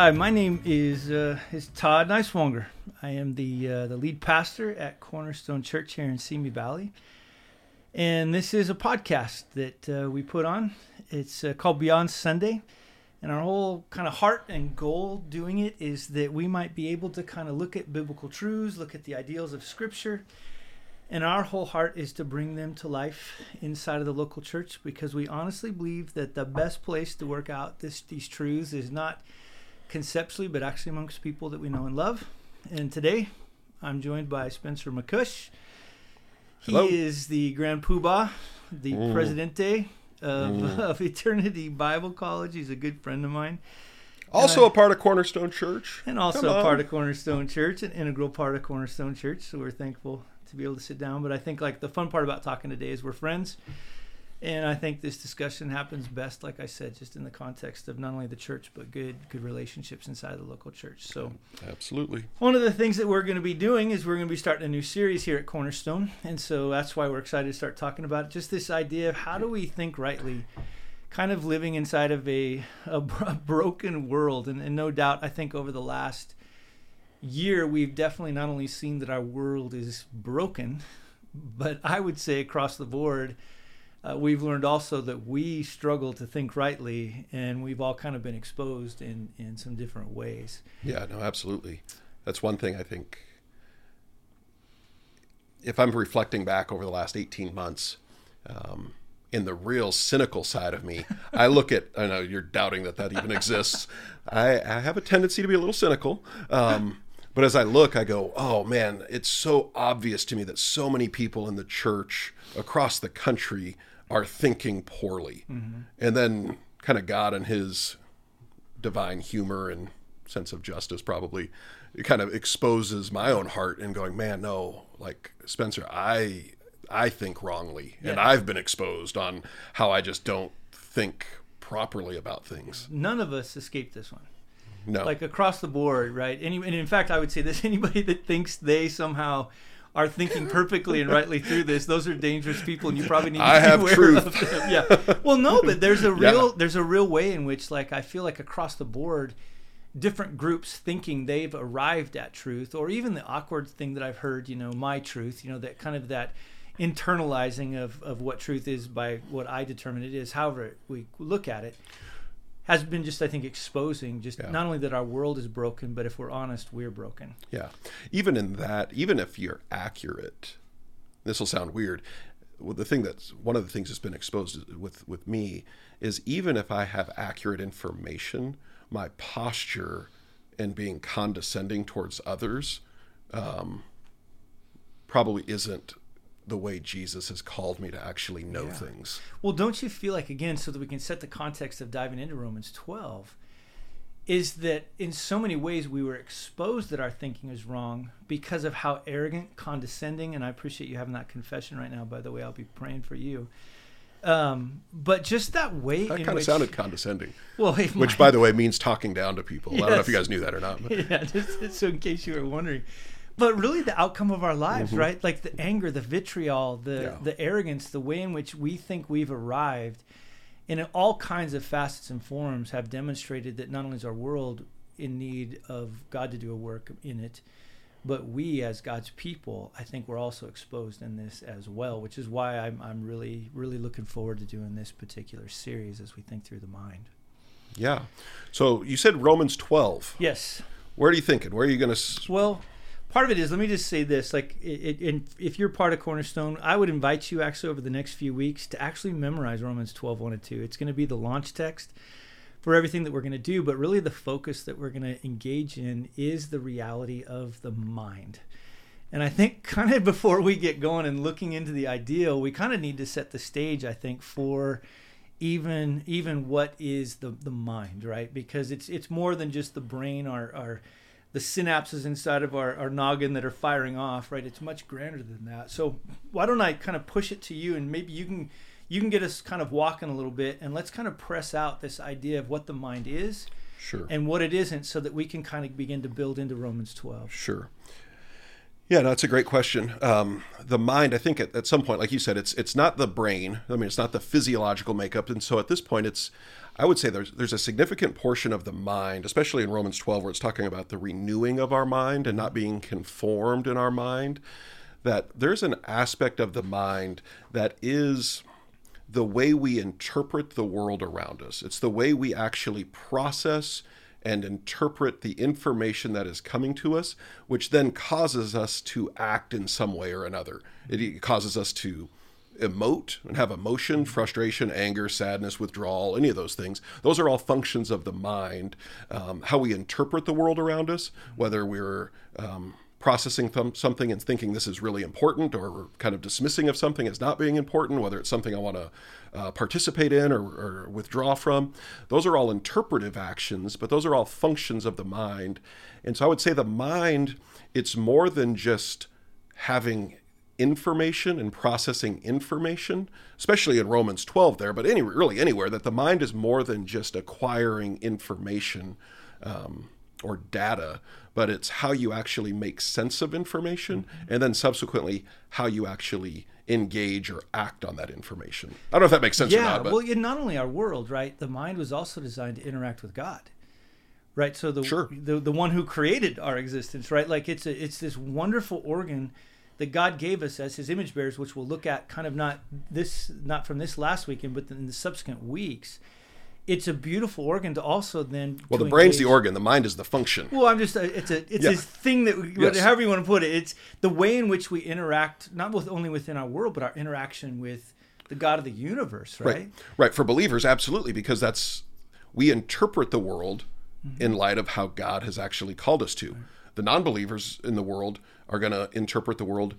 Hi, my name is uh, is Todd Nighswonger. I am the uh, the lead pastor at Cornerstone Church here in Simi Valley, and this is a podcast that uh, we put on. It's uh, called Beyond Sunday, and our whole kind of heart and goal doing it is that we might be able to kind of look at biblical truths, look at the ideals of Scripture, and our whole heart is to bring them to life inside of the local church because we honestly believe that the best place to work out this these truths is not conceptually, but actually amongst people that we know and love. And today, I'm joined by Spencer MacCuish. He Hello. is the Grand Poobah, the Mm. Presidente of, Mm. of Eternity Bible College. He's a good friend of mine, Also a part of Cornerstone Church. and also a part of Cornerstone Church, an integral part of Cornerstone Church. So we're thankful to be able to sit down. But I think like the fun part about talking today is we're friends. And I think this discussion happens best, like I said, just in the context of not only the church but good good relationships inside the local church. So Absolutely. One of the things that we're going to be doing is we're going to be starting a new series here at Cornerstone. And so that's why we're excited to start talking about it. just this idea of how do we think rightly, kind of living inside of a, a, a broken world. And, and no doubt, I think over the last year, we've definitely not only seen that our world is broken, but I would say across the board, uh, we've learned also that we struggle to think rightly, and we've all kind of been exposed in, in some different ways. Yeah, no, absolutely. That's one thing I think. If I'm reflecting back over the last 18 months, um, in the real cynical side of me, I look at, I know you're doubting that that even exists. I, I have a tendency to be a little cynical. Um, but as I look, I go, oh man, it's so obvious to me that so many people in the church across the country are thinking poorly. Mm-hmm. And then kind of God and his divine humor and sense of justice probably it kind of exposes my own heart and going man no like spencer i i think wrongly and i've been exposed on how i just don't think properly about things None of us escaped this one. no like across the board, right? Any, and in fact, I would say this: anybody that thinks they somehow are thinking perfectly and rightly through this, those are dangerous people, and you probably need to I be have aware truth. of them. Yeah. Well, no, but there's a Yeah. real there's a real way in which, like, I feel like across the board, different groups thinking they've arrived at truth, or even the awkward thing that I've heard, you know, my truth, you know, that kind of that internalizing of, of what truth is by what I determine it is, however we look at it, has been just, I think, exposing just Yeah. not only that our world is broken, but if we're honest, we're broken. yeah even in that even if you're accurate this will sound weird well, the thing that's one of the things that's been exposed with with me is even if i have accurate information my posture and being condescending towards others um, probably isn't the way jesus has called me to actually know things Well, don't you feel like, again, so that we can set the context of diving into Romans 12, is that in so many ways we were exposed that our thinking is wrong because of how arrogant, condescending, and I appreciate you having that confession right now, by the way. I'll be praying for you. Um, but just that way. that in kind of sounded condescending Well, which might- by the way means talking down to people i don't know if you guys knew that or not but yeah, just, just so in case you were wondering. But really, the outcome of our lives, right? Like the anger, the vitriol, the Mm-hmm. Yeah. the arrogance, the way in which we think we've arrived, and in all kinds of facets and forms, have demonstrated that not only is our world in need of God to do a work in it, but we as God's people, I think we're also exposed in this as well. Which is why I'm I'm really really looking forward to doing this particular series as we think through the mind. yeah so you said romans 12 Yes. where are you thinking where are you going to Well, part of it is let me just say this: like, it, it, if you're part of Cornerstone, I would invite you actually over the next few weeks to actually memorize Romans 12, 1 and 2. It's going to be the launch text for everything that we're going to do, but really the focus that we're going to engage in is the reality of the mind. And I think kind of before we get going and looking into the ideal, we kind of need to set the stage, I think, for even even what is the the mind, right? Because it's it's more than just the brain, our our the synapses inside of our, our noggin that are firing off, right? It's much grander than that. So why don't I kind of push it to you and maybe you can you can get us kind of walking a little bit and let's kind of press out this idea of what the mind is sure and what it isn't so that we can kind of begin to build into Romans 12. Sure. Yeah, no, that's a great question. Um, the mind, I think at, at some point, like you said, it's it's not the brain. I mean, it's not the physiological makeup, and so at this point, it's I would say there's there's a significant portion of the mind, especially in Romans 12, where it's talking about the renewing of our mind and not being conformed in our mind. That there's an aspect of the mind that is the way we interpret the world around us. It's the way we actually process and interpret the information that is coming to us, which then causes us to act in some way or another. It causes us to emote and have emotion, frustration, anger, sadness, withdrawal, any of those things. Those are all functions of the mind. Um, how we interpret the world around us, whether we're um, processing th- something and thinking this is really important, or kind of dismissing of something as not being important, whether it's something I want to uh, participate in or, or withdraw from. Those are all interpretive actions, but those are all functions of the mind. And so I would say the mind, it's more than just having information and processing information, especially in Romans 12 there, but any really anywhere that the mind is more than just acquiring information um, or data, but it's how you actually make sense of information mm-hmm. and then subsequently how you actually engage or act on that information. I don't know if that makes sense yeah, or not. But... well, in not only our world, right? The mind was also designed to interact with God right so the, sure. the the one who created our existence right like it's a, it's this wonderful organ that God gave us as His image bearers, which we'll look at kind of not this not from this last weekend, but in the subsequent weeks. It's a beautiful organ to also then. Well, the brain's the organ, the mind is the function. Well, I'm just uh, it's a it's yeah. this thing that yes. however you want to put it. It's the way in which we interact, not with only within our world, but our interaction with the God of the universe, right? Right. Right. For believers, absolutely, because that's we interpret the world mm-hmm. in light of how God has actually called us to. Right. The non-believers in the world are going to interpret the world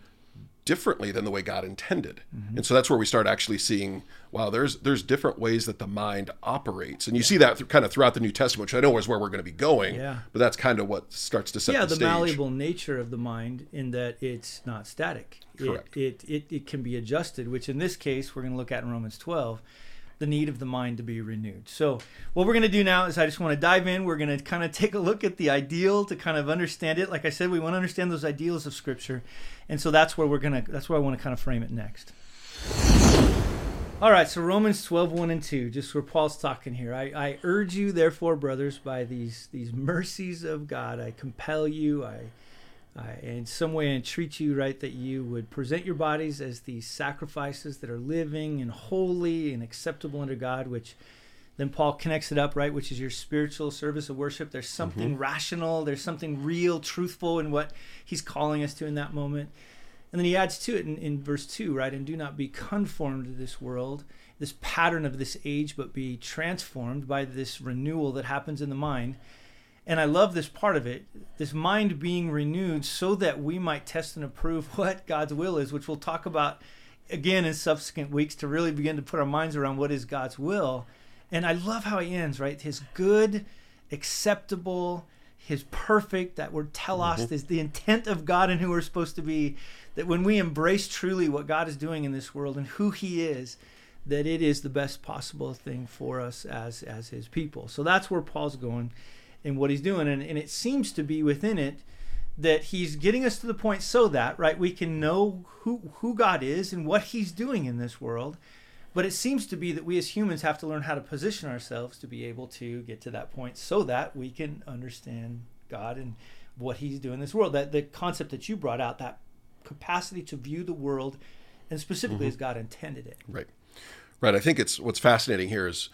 differently than the way God intended. Mm-hmm. And so that's where we start actually seeing wow there's there's different ways that the mind operates. And you yeah. see that th- kind of throughout the New Testament, which I know is where we're going to be going. Yeah. But that's kind of what starts to set yeah, the, the malleable nature of the mind in that it's not static. Correct. It, it, it, it can be adjusted, which in this case we're going to look at in Romans 12 the need of the mind to be renewed. So, what we're going to do now is I just want to dive in. We're going to kind of take a look at the ideal to kind of understand it. Like I said, we want to understand those ideals of Scripture. And so that's where we're going to, that's where I want to kind of frame it next. All right, so Romans 12, 1 and 2, just where Paul's talking here. I, I urge you, therefore, brothers, by these, these mercies of God, I compel you, I uh, in some way I entreat you, right, that you would present your bodies as these sacrifices that are living and holy and acceptable unto God, which then Paul connects it up, right, which is your spiritual service of worship. There's something mm-hmm. rational, there's something real, truthful in what he's calling us to in that moment. And then he adds to it in, in verse 2, right, and do not be conformed to this world, this pattern of this age, but be transformed by this renewal that happens in the mind and I love this part of it, this mind being renewed so that we might test and approve what God's will is, which we'll talk about again in subsequent weeks to really begin to put our minds around what is God's will. And I love how he ends, right? His good, acceptable, his perfect, that word telos mm-hmm. is the intent of God and who we're supposed to be. That when we embrace truly what God is doing in this world and who he is, that it is the best possible thing for us as as his people. So that's where Paul's going in what he's doing. And, and it seems to be within it that he's getting us to the point so that, right, we can know who, who God is and what he's doing in this world. But it seems to be that we as humans have to learn how to position ourselves to be able to get to that point so that we can understand God and what he's doing in this world. That the concept that you brought out, that capacity to view the world and specifically mm-hmm. as God intended it. Right. Right. I think it's what's fascinating here is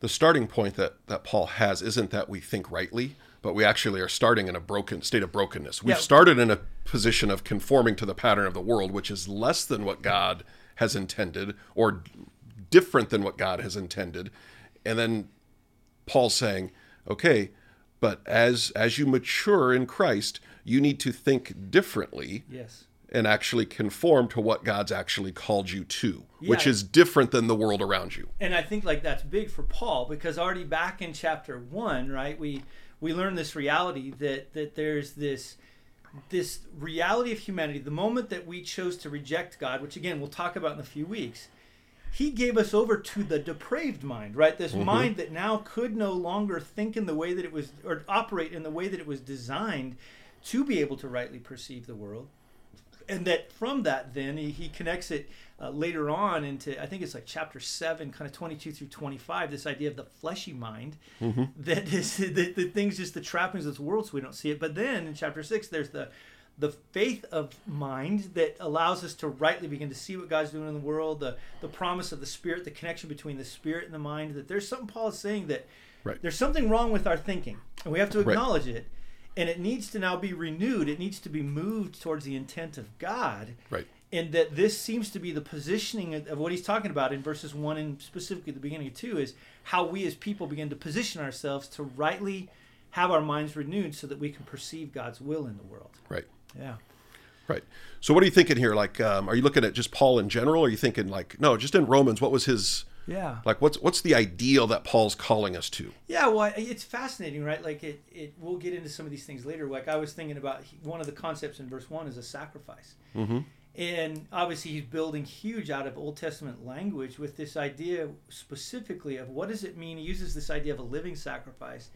the starting point that, that Paul has isn't that we think rightly, but we actually are starting in a broken state of brokenness. We've yeah. started in a position of conforming to the pattern of the world, which is less than what God has intended or different than what God has intended. And then Paul's saying, okay, but as as you mature in Christ, you need to think differently. Yes and actually conform to what God's actually called you to, yeah. which is different than the world around you. And I think like that's big for Paul because already back in chapter 1, right, we we learn this reality that that there's this this reality of humanity, the moment that we chose to reject God, which again we'll talk about in a few weeks, he gave us over to the depraved mind, right? This mm-hmm. mind that now could no longer think in the way that it was or operate in the way that it was designed to be able to rightly perceive the world and that from that, then he, he connects it uh, later on into I think it's like chapter seven, kind of twenty two through twenty five. This idea of the fleshy mind Mm-hmm. that is the, the things just the trappings of this world, so we don't see it. But then in chapter six, there's the the faith of mind that allows us to rightly begin to see what God's doing in the world, the the promise of the spirit, the connection between the spirit and the mind. That there's something Paul is saying that Right. there's something wrong with our thinking, and we have to Right. acknowledge it. And it needs to now be renewed. It needs to be moved towards the intent of God Right. and that this seems to be the positioning of, of what he's talking about in verses one and specifically the beginning of two is how we as people begin to position ourselves to rightly have our minds renewed so that we can perceive God's will in the world. Right. Yeah. Right. So what are you thinking here? Like, um, are you looking at just Paul in general? Or are you thinking like, no, just in Romans? What was his Yeah. like? What's what's the ideal that Paul's calling us to? Yeah, well, it's fascinating, right? Like it, it. We'll get into some of these things later. Like I was thinking about one of the concepts in verse one is a sacrifice, Mm-hmm. and obviously he's building huge out of Old Testament language with this idea specifically of what does it mean. He uses this idea of a living sacrifice,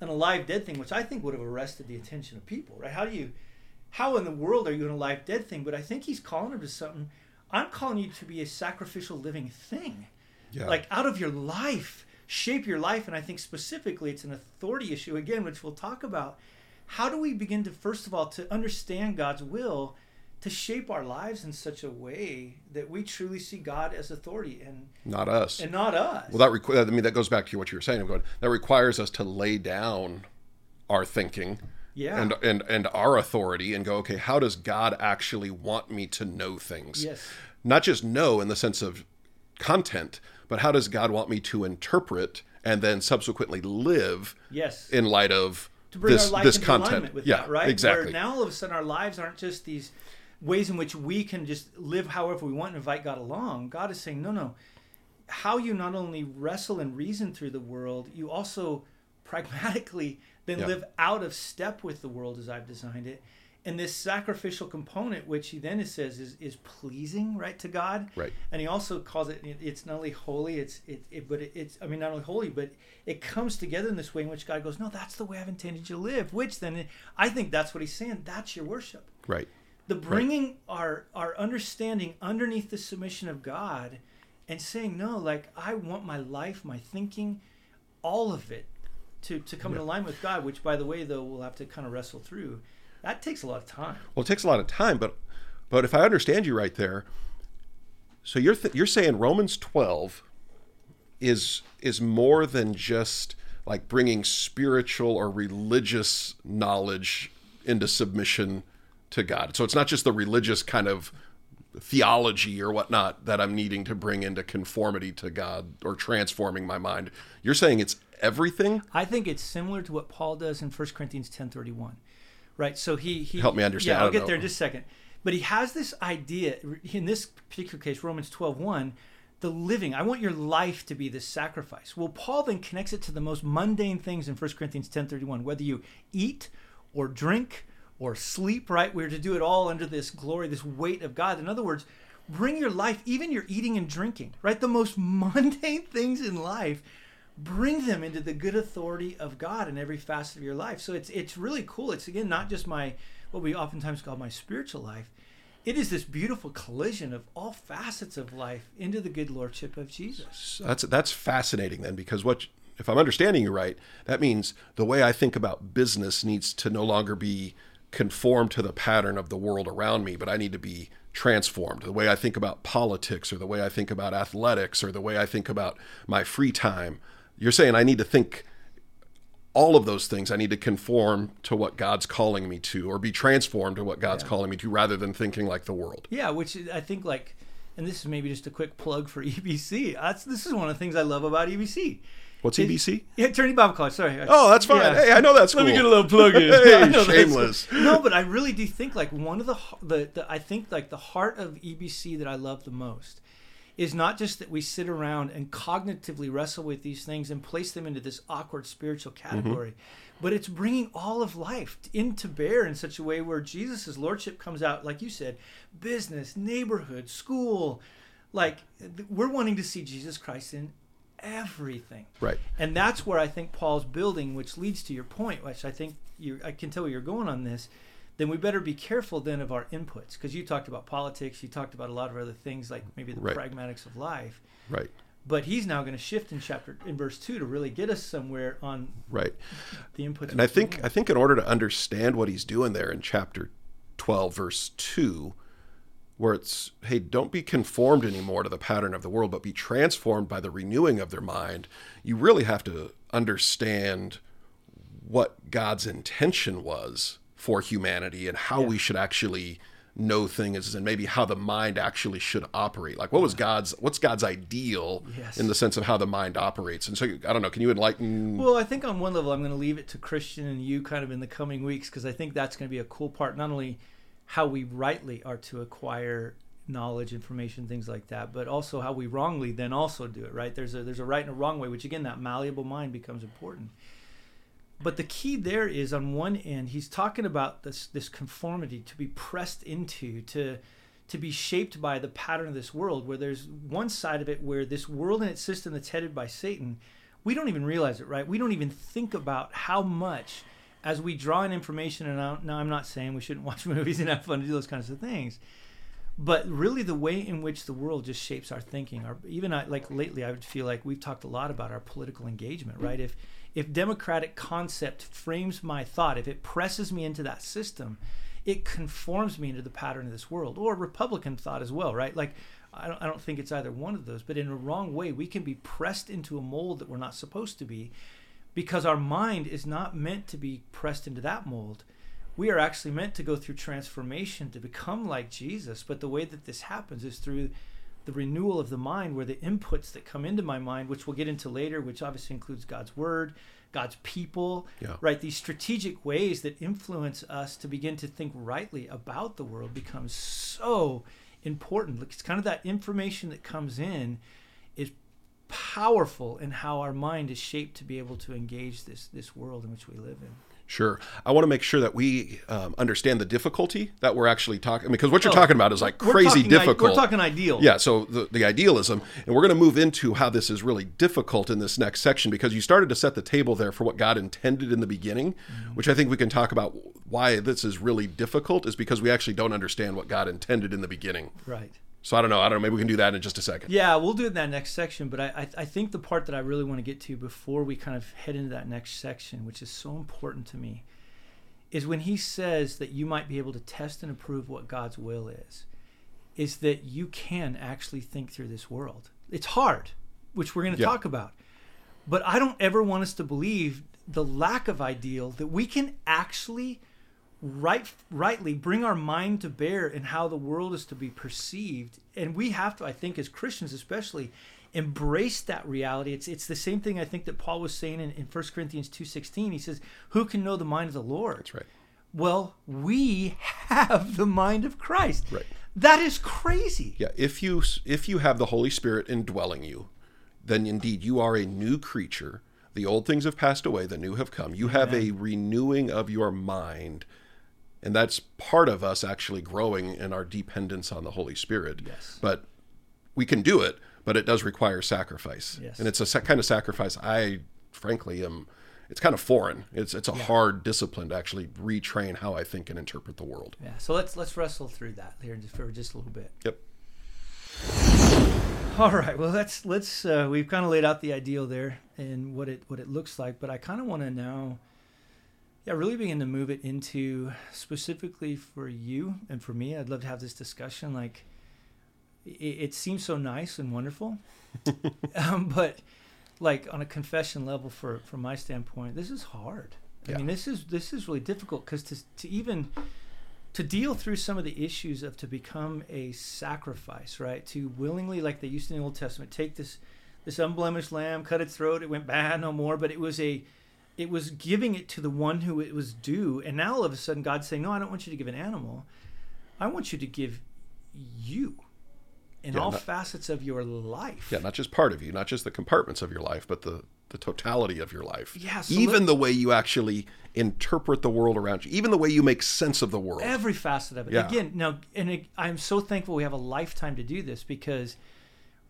and a live dead thing, which I think would have arrested the attention of people, right? How do you, how in the world are you in a live dead thing? But I think he's calling him to something. I'm calling you to be a sacrificial living thing Yeah. like out of your life shape your life and i think specifically it's an authority issue again which we'll talk about how do we begin to first of all to understand god's will to shape our lives in such a way that we truly see god as authority and not us. and not us well, that requ- I mean that goes back to what you were saying. I'm going. That requires us to lay down our thinking. yeah And, and and our authority and go okay how does god actually want me to know things yes not just know in the sense of content but how does god want me to interpret and then subsequently live yes in light of to bring this our life this into content with yeah that, right? exactly Where now all of a sudden our lives aren't just these ways in which we can just live however we want and invite God along. God is saying, no, no. How you not only wrestle and reason through the world, you also pragmatically then Yeah. live out of step with the world as I've designed it. And this sacrificial component, which he then says is, is pleasing, right, to God. Right. And he also calls it, it- it's not only holy, it's, it, it but it, it's, I mean, not only holy, but it comes together in this way in which God goes, no, that's the way I've intended you to live. Which then, I think that's what he's saying. That's your worship. right The bringing our our understanding underneath the submission of God, and saying no, like I want my life, my thinking, all of it, to to come in Yeah. alignment with God. Which, by the way, though, we'll have to kind of wrestle through. That takes a lot of time. well it takes a lot of time but but if i understand you right there so you're th- you're saying romans 12 is is more than just like bringing spiritual or religious knowledge into submission to god so it's not just the religious kind of theology or whatnot that i'm needing to bring into conformity to god or transforming my mind you're saying it's everything I think it's similar to what Paul does in 1 Corinthians 10:31. Right? So he he Help me understand. Yeah, I'll get know. there in just a second. But he has this idea in this particular case Romans 12:1, the living, I want your life to be this sacrifice. Well, Paul then connects it to the most mundane things in 1 Corinthians 10:31, whether you eat or drink or sleep, right? We're to do it all under this glory, this weight of God. In other words, bring your life, even your eating and drinking, right? The most mundane things in life, bring them into the good authority of God in every facet of your life. So it's it's really cool. It's again not just my what we oftentimes call my spiritual life. It is this beautiful collision of all facets of life into the good lordship of Jesus. That's that's fascinating then because what if I'm understanding you right, that means the way I think about business needs to no longer be conformed to the pattern of the world around me, but I need to be transformed. The way I think about politics or the way I think about athletics or the way I think about my free time. You're saying I need to think all of those things I need to conform to what God's calling me to or be transformed to what God's Yeah. calling me to rather than thinking like the world. Yeah, which I think like, and this is maybe just a quick plug for EBC. That's this is one of the things I love about EBC. What's It- EBC? Yeah, Eternity Bible College. Sorry. Oh, that's fine. Yeah. Hey, I know that's Let me get a little plug in. Hey, I know that's shameless. cool. No, but I really do think like one of the, the the I think like the heart of EBC that I love the most is not just that we sit around and cognitively wrestle with these things and place them into this awkward spiritual mm-hmm. category, but it's bringing all of life into bear in such a way where Jesus' lordship comes out, like you said, business, neighborhood, school. Like we're wanting to see Jesus Christ in everything. Right. And that's where I think Paul's building, which leads to your point, which I think you I can tell where you're going on this, then we better be careful then of our inputs because you talked about politics, you talked about a lot of other things like maybe the Right. pragmatics of life. Right. But he's now going to shift in chapter in verse two to really get us somewhere on Right. the inputs. And I think. I think in order to understand what he's doing there in chapter 12 verse 2 where it's hey don't be conformed anymore to the pattern of the world but be transformed by the renewing of their mind you really have to understand what God's intention was for humanity and how we should actually know things and maybe how the mind actually should operate like what was God's what's God's ideal Yes. in the sense of how the mind operates and so I don't know can you enlighten Well, I think on one level, I'm going to leave it to Christian and you kind of in the coming weeks because I think that's going to be a cool part. Not only how we rightly are to acquire knowledge, information, things like that, but also how we wrongly then also do it. Right? There's a there's a right and a wrong way, which again, that malleable mind becomes important. But the key there is on one end, he's talking about this this conformity to be pressed into to to be shaped by the pattern of this world where there's one side of it where this world and its system that's headed by Satan we don't even realize it right? We don't even think about how much as we draw in information and now, now I'm not saying we shouldn't watch movies and have fun and do those kinds of things but really the way in which the world just shapes our thinking our even I, like lately i would feel like we've talked a lot about our political engagement right? If if democratic concept frames my thought if it presses me into that system it conforms me into the pattern of this world or republican thought as well right like I don't, I don't think it's either one of those but in a wrong way we can be pressed into a mold that we're not supposed to be because our mind is not meant to be pressed into that mold we are actually meant to go through transformation to become like Jesus. But the way that this happens is through the renewal of the mind, where the inputs that come into my mind, which we'll get into later, which obviously includes God's word, God's people, Yeah. right? These strategic ways that influence us to begin to think rightly about the world becomes so important. Like, It's kind of that information that comes in is powerful in how our mind is shaped to be able to engage this this world in which we live in. Sure. I want to make sure that we um, understand the difficulty that we're actually talking because what you're Oh, talking about is like crazy talking i- difficult. we're talking ideal. yeah, so the, the idealism, and we're going to move into how this is really difficult in this next section because you started to set the table there for what God intended in the beginning, Mm-hmm. which I think we can talk about why this is really difficult is because we actually don't understand what God intended in the beginning. Right. So I don't know. I don't know. Maybe we can do that in just a second. Yeah, we'll do it in that next section. But I, I, I think the part that I really want to get to before we kind of head into that next section, which is so important to me, is when he says that you might be able to test and approve what God's will is, is that you can actually think through this world. It's hard, which we're going to Yeah. talk about. But I don't ever want us to believe the lack of ideal that we can actually right rightly bring our mind to bear in how the world is to be perceived and we have to i think as christians especially embrace that reality it's it's the same thing i think that paul was saying in, in 1 corinthians 2.16 he says who can know the mind of the lord That's right. well we have the mind of christ Right. that is crazy Yeah, if you if you have the Holy Spirit indwelling you, then indeed you are a new creature. The old things have passed away, the new have come. You have a renewing of your mind. And that's part of us actually growing in our dependence on the Holy Spirit. Yes. But we can do it, but it does require sacrifice. Yes. And it's a kind of sacrifice I frankly am it's kind of foreign. It's it's a hard discipline to actually retrain how I think and interpret the world. yeah so let's let's wrestle through that here just for just a little bit Yep. All right. Well, let's let's uh, we've kind of laid out the ideal there and what it what it looks like, but I kind of want to now, yeah, really begin to move it into specifically for you and for me. I'd love to have this discussion. Like, it, it seems so nice and wonderful, um, but like on a confession level, for from my standpoint, this is hard. I Yeah. mean, this is this is really difficult because to to even to deal through some of the issues of to become a sacrifice, right? To willingly, like they used in the Old Testament, take this this unblemished lamb, cut its throat, it went bad no more, but it was a it was giving it to the one who it was due. And now all of a sudden God's saying, No, I don't want you to give an animal. I want you to give you in Yeah, all not- facets of your life. Yeah, not just part of you, not just the compartments of your life, but the the totality of your life. Yeah, so even the way you actually interpret the world around you, even the way you make sense of the world. every facet of it. Yeah. Again, now, and it, I'm so thankful we have a lifetime to do this because,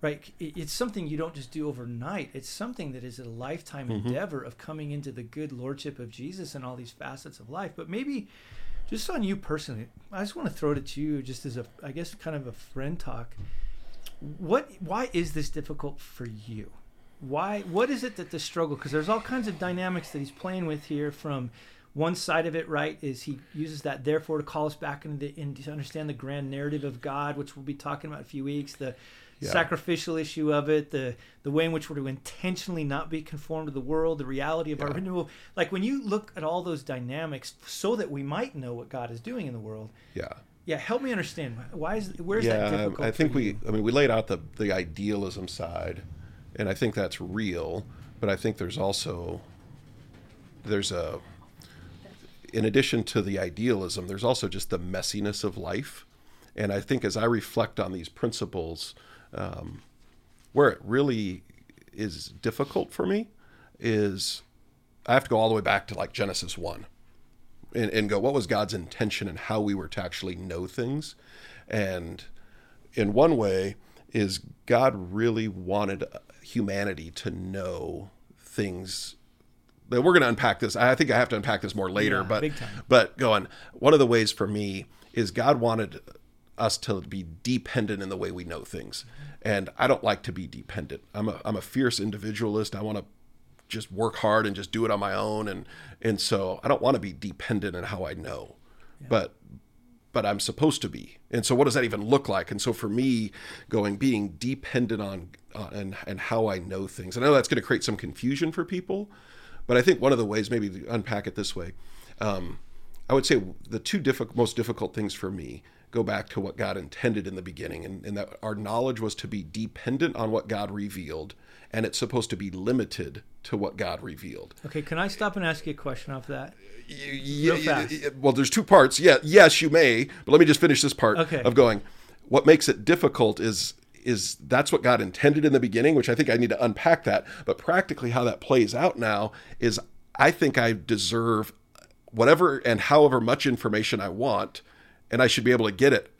right, it, it's something you don't just do overnight. It's something that is a lifetime Mm-hmm. endeavor of coming into the good lordship of Jesus and all these facets of life. But maybe Just on you personally, I just want to throw it to you, just as a, I guess, kind of a friend talk. What? Why is this difficult for you? Why? What is it that the struggle? Because there's all kinds of dynamics that he's playing with here. From one side of it, right, is he uses that therefore to call us back into the, in, to understand the grand narrative of God, which we'll be talking about in a few weeks. The Yeah. sacrificial issue of it, the the way in which we're to intentionally not be conformed to the world, the reality of our renewal. Like when you look at all those dynamics, so that we might know what God is doing in the world. Yeah. Yeah, help me understand. Why is where's yeah, that difficult? I think we. I mean, we laid out the the idealism side, and I think that's real. But I think there's also there's a in addition to the idealism, there's also just the messiness of life. And I think as I reflect on these principles, um, where it really is difficult for me is I have to go all the way back to like Genesis 1 and, and go, what was God's intention and how we were to actually know things? And in one way, is God really wanted humanity to know things that we're going to unpack this. I think I have to unpack this more later, Yeah, but but going one of the ways for me is God wanted us to be dependent in the way we know things, and I don't like to be dependent. I'm a I'm a fierce individualist. I want to just work hard and just do it on my own, and and so I don't want to be dependent in how I know, but but I'm supposed to be. And so what does that even look like? And so for me, going being dependent on uh, and and how I know things. I know that's going to create some confusion for people, but I think one of the ways maybe to unpack it this way, um, I would say the two most difficult things for me go back to what God intended in the beginning, and, and that our knowledge was to be dependent on what God revealed, and it's supposed to be limited to what God revealed. Okay, can I stop and ask you a question off that? Yeah, Real fast. yeah, well, there's two parts. Yeah, yes, you may, but let me just finish this part Okay. of going. What makes it difficult is is that's what God intended in the beginning, which I think I need to unpack that. But practically, how that plays out now is I think I deserve whatever and however much information I want, and I should be able to get it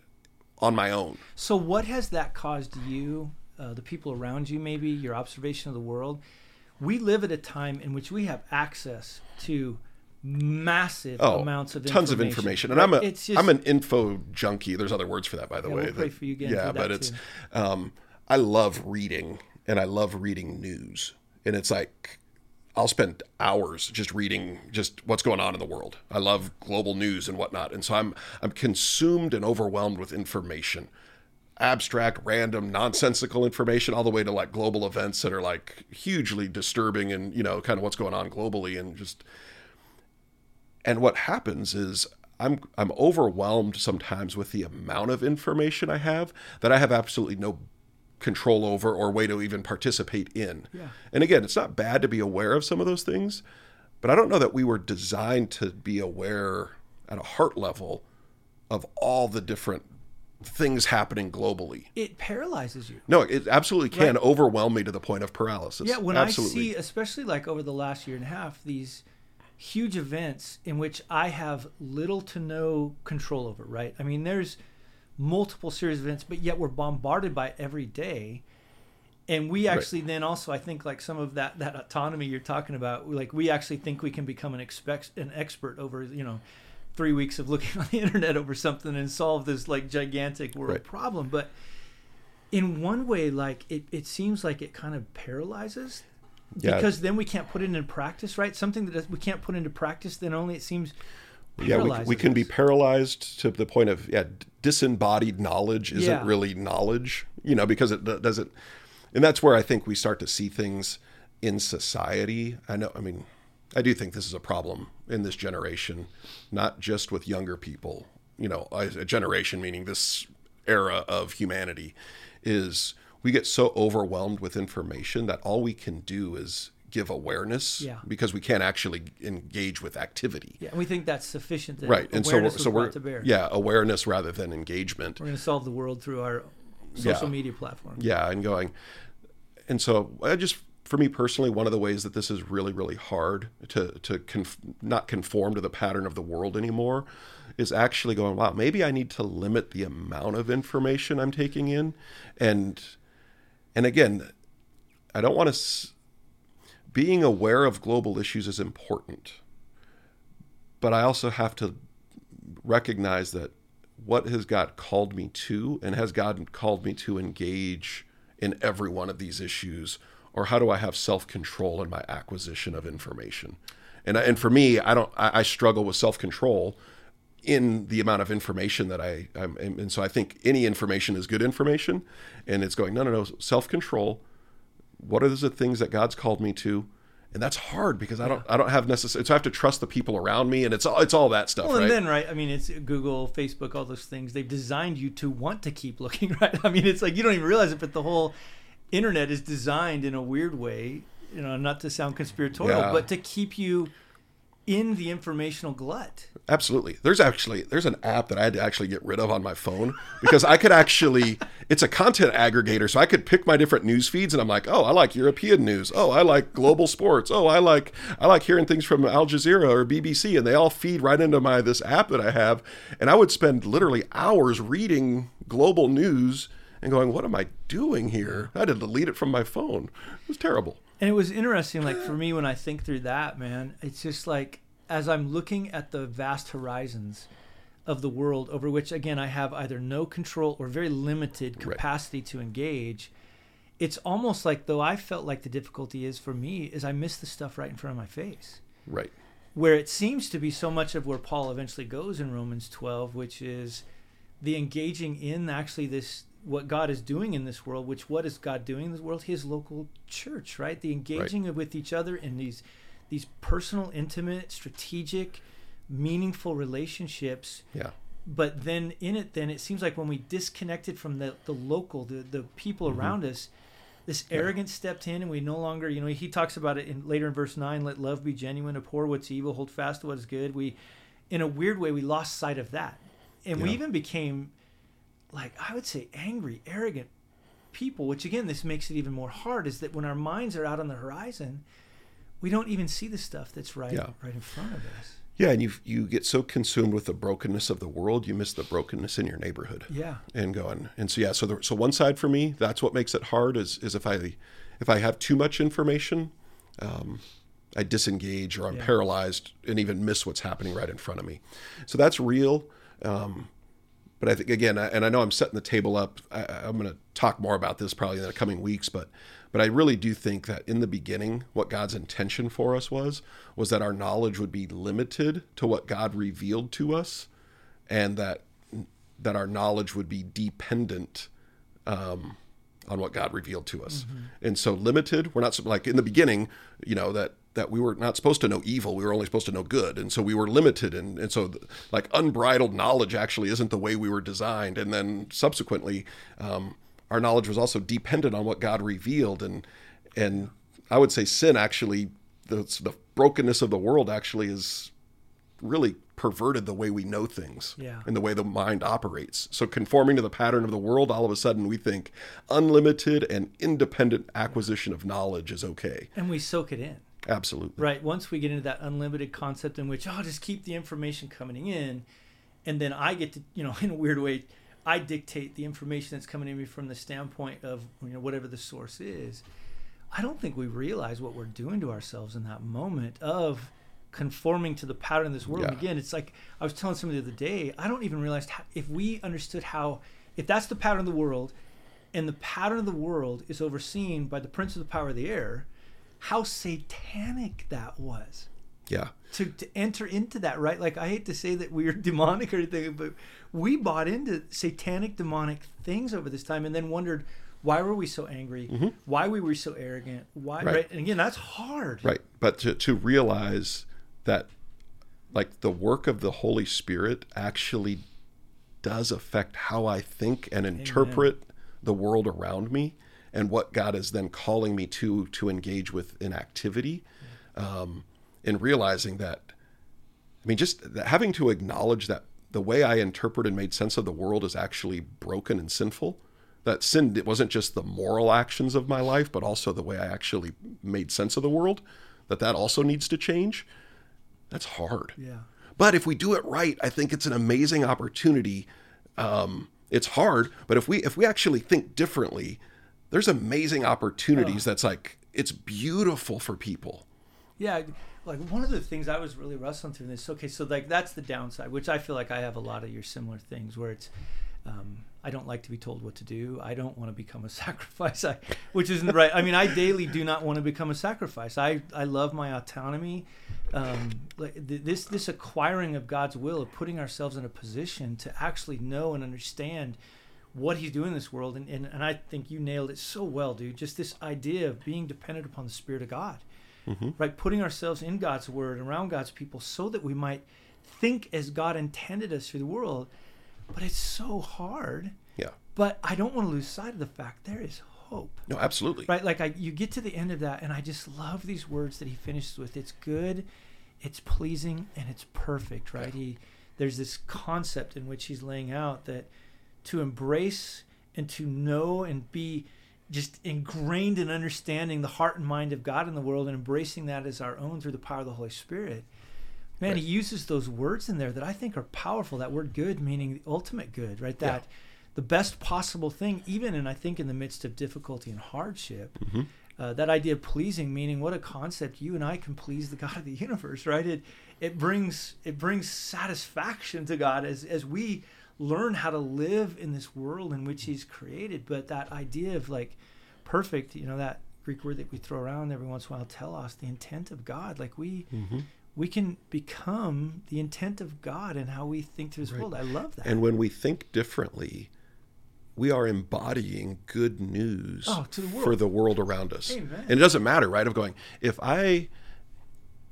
on my own. So, what has that caused you, uh, the people around you, maybe your observation of the world? We live at a time in which we have access to massive amounts of Oh, tons information. of information, and I'm a It's just, am an info junkie. There's other words for that, by the Yeah, way. we'll pray that- for you again Yeah, but it's um, I love reading, and I love reading news, and it's like I'll spend hours just reading just what's going on in the world. I love global news and whatnot, and so I'm I'm consumed and overwhelmed with information. Abstract, random, nonsensical information, all the way to like global events that are like hugely disturbing and you know kind of what's going on globally, and just and what happens is I'm I'm overwhelmed sometimes with the amount of information I have that I have absolutely no control over or way to even participate in. Yeah. And again, it's not bad to be aware of some of those things, but I don't know that we were designed to be aware at a heart level of all the different things happening globally. it paralyzes you. No, it absolutely can Right. overwhelm me to the point of paralysis. Yeah, when absolutely. I see, especially like over the last year and a half, these huge events in which I have little to no control over, right? I mean, there's multiple series of events, but yet we're bombarded by it every day. And we actually then also, I think, like some of that that autonomy you're talking about, like we actually think we can become an expect an expert over, you know, three weeks of looking on the internet over something and solve this like gigantic world Right. problem. But in one way, like it, it seems like it kind of paralyzes Yeah. because then we can't put it into practice, right? Something that we can't put into practice, then only it seems yeah, we, we can be paralyzed to the point of yeah, disembodied knowledge isn't Yeah. really knowledge, you know, because it doesn't, and that's where I think we start to see things in society. I know, I mean, I do think this is a problem in this generation, not just with younger people, you know, a a generation meaning this era of humanity, is we get so overwhelmed with information that all we can do is give awareness Yeah. because we can't actually engage with activity Yeah, and we think that's sufficient. That right and so we're, so we're to bear. yeah awareness rather than engagement we're going to solve the world through our social Yeah. media platform. yeah and going and so i just for me personally one of the ways that this is really really hard to to conf- not conform to the pattern of the world anymore is actually going wow maybe i need to limit the amount of information i'm taking in and and again i don't want to being aware of global issues is important but i also have to recognize that what has God called me to, and has God called me to engage in every one of these issues, or how do I have self control in my acquisition of information? And and for me, I don't. I, I struggle with self control in the amount of information that I, I'm, and so I think any information is good information, and it's going no, no, no, self control. What are the things that God's called me to? And that's hard because I don't, I don't have necessary. So I have to trust the people around me, and it's all, it's all that stuff, Well, right? and then right, I mean, it's Google, Facebook, all those things. They've designed you to want to keep looking, right? I mean, it's like you don't even realize it, but the whole internet is designed in a weird way. You know, not to sound conspiratorial, Yeah. but to keep you in the informational glut. Absolutely. There's actually there's an app that I had to actually get rid of on my phone because I could actually it's a content aggregator so I could pick my different news feeds and I'm like, "Oh, I like European news. Oh, I like global sports. Oh, I like I like hearing things from Al Jazeera or BBC and they all feed right into my this app that I have and I would spend literally hours reading global news and going, "What am I doing here?" I had to delete it from my phone. It was terrible. And it was interesting, like for me, when I think through that, man, it's just like as I'm looking at the vast horizons of the world over which, again, I have either no control or very limited Right. capacity to engage. It's almost like though I felt like the difficulty is for me is I miss the stuff right in front of my face. Right. Where it seems to be so much of where Paul eventually goes in Romans 12, which is the engaging in actually this what God is doing in this world, which what is God doing in this world? His local church, right? The engaging with each other in these these personal, intimate, strategic, meaningful relationships. Yeah. But then in it, then it seems like when we disconnected from the, the local, the, the people Mm-hmm. around us, this arrogance stepped in and we no longer, you know, he talks about it in later in verse nine, let love be genuine, abhor what's evil, hold fast to what is good. We, in a weird way, we lost sight of that. And we even became like, I would say angry, arrogant people, which again, this makes it even more hard is that when our minds are out on the horizon, we don't even see the stuff that's right, Yeah. right in front of us. Yeah, and you you get so consumed with the brokenness of the world, you miss the brokenness in your neighborhood. Yeah. And going and so yeah, so the, so one side for me, that's what makes it hard is is if I if I have too much information, um, I disengage or I'm Yeah. paralyzed and even miss what's happening right in front of me. So that's real. Um, but I think again, I- and I know I'm setting the table up. I, I'm going to talk more about this probably in the coming weeks, but but I really do think that in the beginning, what God's intention for us was was that our knowledge would be limited to what God revealed to us, and that that our knowledge would be dependent um, on what God revealed to us. And so limited, we're not like in the beginning, you know, that that we were not supposed to know evil, we were only supposed to know good. And so we were limited and and so th- like unbridled knowledge actually isn't the way we were designed. And then subsequently um, our knowledge was also dependent on what God revealed and and I would say sin actually the the brokenness of the world actually is really perverted the way we know things Yeah. and the way the mind operates. So conforming to the pattern of the world, all of a sudden we think unlimited and independent acquisition of knowledge is okay. And we soak it in. Absolutely. Right. Once we get into that unlimited concept in which, oh, just keep the information coming in. And then I get to, you know, in a weird way, I dictate the information that's coming to me from the standpoint of, you know, whatever the source is. I don't think we realize what we're doing to ourselves in that moment of conforming to the pattern of this world. Yeah. again, it's like I was telling somebody the other day, I don't even realize how, if we understood how, if that's the pattern of the world, and the pattern of the world is overseen by the prince of the power of the air, how satanic that was Yeah. to, to enter into that, right? Like, I hate to say that we are demonic or anything, but we bought into satanic, demonic things over this time and then wondered why were we so angry? Why we were so arrogant? Why? Mm-hmm. Right. Right. And again, that's hard. Right. But to, to realize that like the work of the Holy Spirit actually does affect how I think and interpret the world around me and what God is then calling me to to engage with in activity. Um, and realizing that I mean just having to acknowledge that the way I interpret and made sense of the world is actually broken and sinful. That sin it wasn't just the moral actions of my life, but also the way I actually made sense of the world. That that also needs to change. That's hard. Yeah. But if we do it right, I think it's an amazing opportunity. Um, it's hard, but if we if we actually think differently, there's amazing opportunities. That's like it's beautiful for people. Yeah. like one of the things I was really wrestling through this. Okay, so like that's the downside, which I feel like I have a lot of your similar things where it's. Um, I don't like to be told what to do. I don't want to become a sacrifice, I, which isn't right. I mean, I daily do not want to become a sacrifice. I, I love my autonomy. Um, like th- this this acquiring of God's will, of putting ourselves in a position to actually know and understand what He's doing in this world, and, and and I think you nailed it so well, dude. Just this idea of being dependent upon the Spirit of God, Mm-hmm. right? Putting ourselves in God's Word, around God's people, so that we might think as God intended us through the world but it's so hard. Yeah. But I don't want to lose sight of the fact there is hope. No, absolutely. Right? Like I you get to the end of that and I just love these words that he finishes with. It's good, it's pleasing, and it's perfect, right? Yeah. He there's this concept in which he's laying out that to embrace and to know and be just ingrained in understanding the heart and mind of God in the world and embracing that as our own through the power of the Holy Spirit. Man, Right. he uses those words in there that I think are powerful. That word good meaning the ultimate good, right? Yeah. That the best possible thing, even and I think in the midst of difficulty and hardship. Mhm. Uh, that idea of pleasing, meaning what a concept you and I can please the God of the universe, right? It it brings it brings satisfaction to God as as we learn how to live in this world in which He's created. But that idea of like perfect, you know, that Greek word that we throw around every once in a while, telos, the intent of God, like we hmm we can become the intent of God and how we think through this Right. world. I love that. And when we think differently, we are embodying good news Oh, the for the world around us. Amen. And it doesn't matter, right? Of going, if I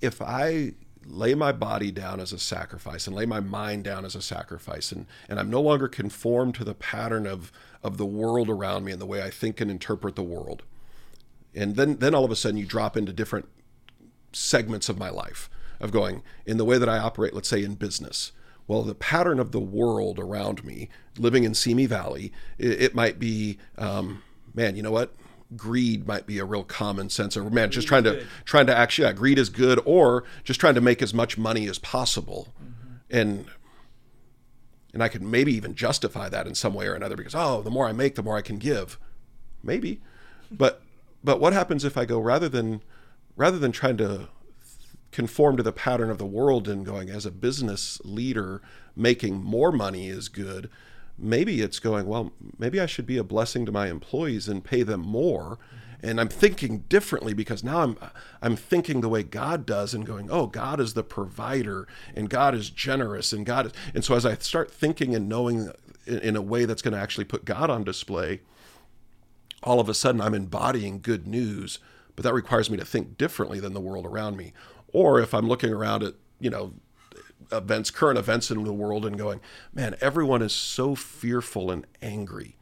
if I lay my body down as a sacrifice and lay my mind down as a sacrifice and, and I'm no longer conformed to the pattern of of the world around me and the way I think and interpret the world. And then then all of a sudden you drop into different segments of my life of going in the way that I operate, let's say in business. Well, the pattern of the world around me, living in Simi Valley, it, it might be, um, man, you know what? Greed might be a real common sense, or man, just trying to trying to actually, yeah, greed is good, or just trying to make as much money as possible, and and I could maybe even justify that in some way or another because oh, the more I make, the more I can give, maybe, but but what happens if I go rather than rather than trying to conform to the pattern of the world and going as a business leader making more money is good maybe it's going well maybe i should be a blessing to my employees and pay them more and i'm thinking differently because now i'm i'm thinking the way god does and going oh god is the provider and god is generous and god is and so as i start thinking and knowing in, a way that's going to actually put god on display all of a sudden I'm embodying good news, but that requires me to think differently than the world around me. Or if I'm looking around at, you know, events, current events in the world and going, man, everyone is so fearful and angry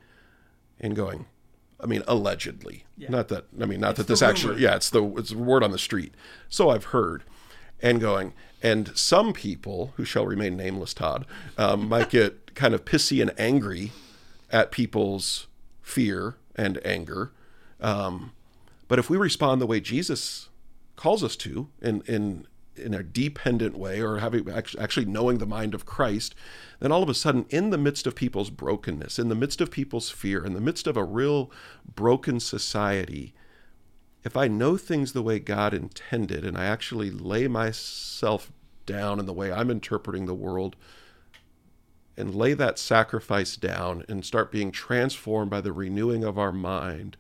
and going, I mean, allegedly, Yeah. not that, I mean, not It's that this actually, rumor. yeah, it's the, it's the word on the street. So I've heard and going, and some people who shall remain nameless, Todd, um, might get kind of pissy and angry at people's fear and anger. Um, but if we respond the way Jesus calls us to, in in in a dependent way, or having actually knowing the mind of Christ, then all of a sudden, in the midst of people's brokenness, in the midst of people's fear, in the midst of a real broken society, if I know things the way God intended, and I actually lay myself down in the way I'm interpreting the world, and lay that sacrifice down and start being transformed by the renewing of our mind,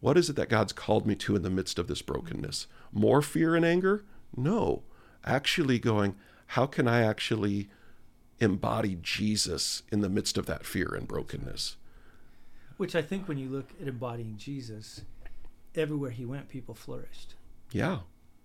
what is it that God's called me to in the midst of this brokenness? More fear and anger? No. Actually, going, how can I actually embody Jesus in the midst of that fear and brokenness? Which I think when you look at embodying Jesus, everywhere he went, people flourished. Yeah.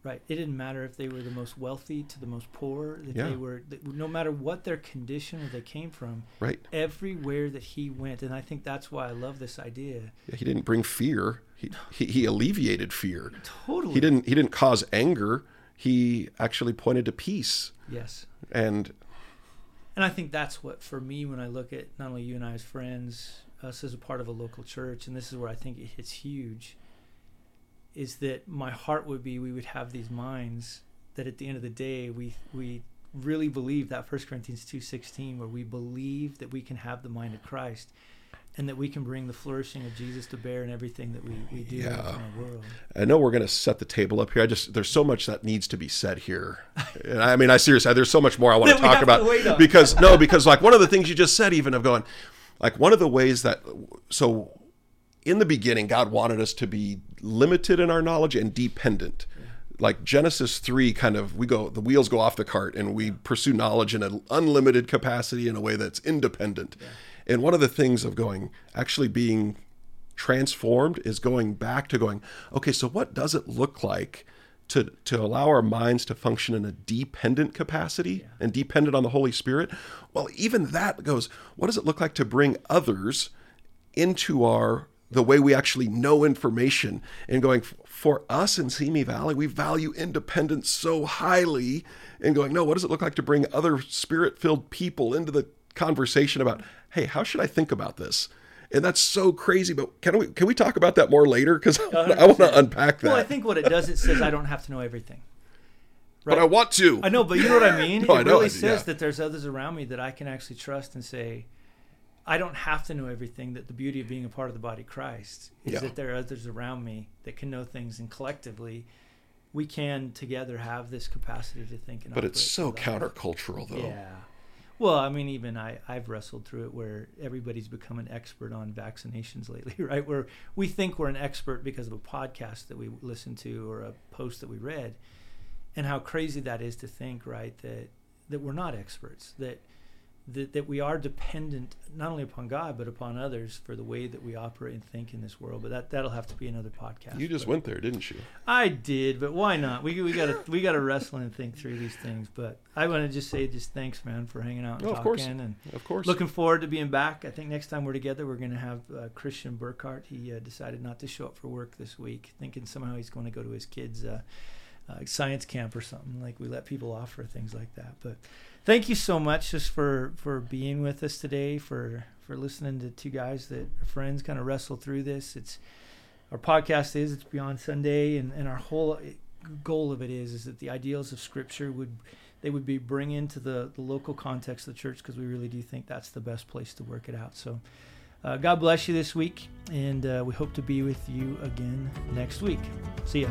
Right. It didn't matter if they were the most wealthy to the most poor. That Yeah. they were, that no matter what their condition or they came from, Right. everywhere that he went, and I think that's why I love this idea. Yeah, He didn't bring fear. He, he, he alleviated fear. Totally. He didn't he didn't cause anger. He actually pointed to peace. Yes. And And I think that's what, for me, when I look at not only you and I as friends, us as a part of a local church, and this is where I think it hits huge, is that my heart would be we would have these minds that at the end of the day we we really believe that 1 Corinthians 2:16 where we believe that we can have the mind of Christ and that we can bring the flourishing of Jesus to bear in everything that we, we do Yeah. in our world. I know we're going to set the table up here. I just there's so much that needs to be said here. And I mean, I seriously, there's so much more I want to talk to about because no, because like one of the things you just said, even of going, like one of the ways that so in the beginning, God wanted us to be limited in our knowledge and dependent. Like Genesis 3 kind of we go the wheels go off the cart and we pursue knowledge in an unlimited capacity in a way that's independent. And one of the things of going actually being transformed is going back to going, okay, so what does it look like to to allow our minds to function in a dependent capacity and dependent on the Holy Spirit? Well, even that goes, what does it look like to bring others into our the way we actually know information and going for us in Simi Valley, we value independence so highly and going, no, what does it look like to bring other spirit filled people into the conversation about, hey, how should I think about this? And that's so crazy. But can we can we talk about that more later? Because I want to unpack that. Well, I think what it does, it says I don't have to know everything. But I want to. I know, but you know what I mean? No, it I really says yeah. that there's others around me that I can actually trust and say, I don't have to know everything. That the beauty of being a part of the body of Christ is Yeah. that there are others around me that can know things, and collectively, we can together have this capacity to think. And But it's so countercultural, though. Yeah. Well, I mean, even I, I've wrestled through it where everybody's become an expert on vaccinations lately, right? Where we think we're an expert because of a podcast that we listened to or a post that we read. And how crazy that is to think, right, that, that we're not experts, that, that, that we are dependent not only upon God, but upon others for the way that we operate and think in this world. But that, that'll have to be another podcast. You just But- went there, didn't you? I did, but why not? We we gotta we gotta wrestle and think through these things. But I want to just say just thanks, man, for hanging out and of talking. course. And Of course. looking forward to being back. I think next time we're together, we're gonna have uh, Christian Burkhart. He uh, decided not to show up for work this week, thinking somehow he's going to go to his kids' uh, uh, science camp or something. Like we let people off for things like that. But thank you so much just for for being with us today. For for listening to two guys that are friends kind of wrestle through this. It's our podcast is it's beyond sunday and, and our whole goal of it is is that the ideals of scripture would they would be bring into the, the local context of the church because we really do think that's the best place to work it out so uh, god bless you this week and uh, we hope to be with you again next week see ya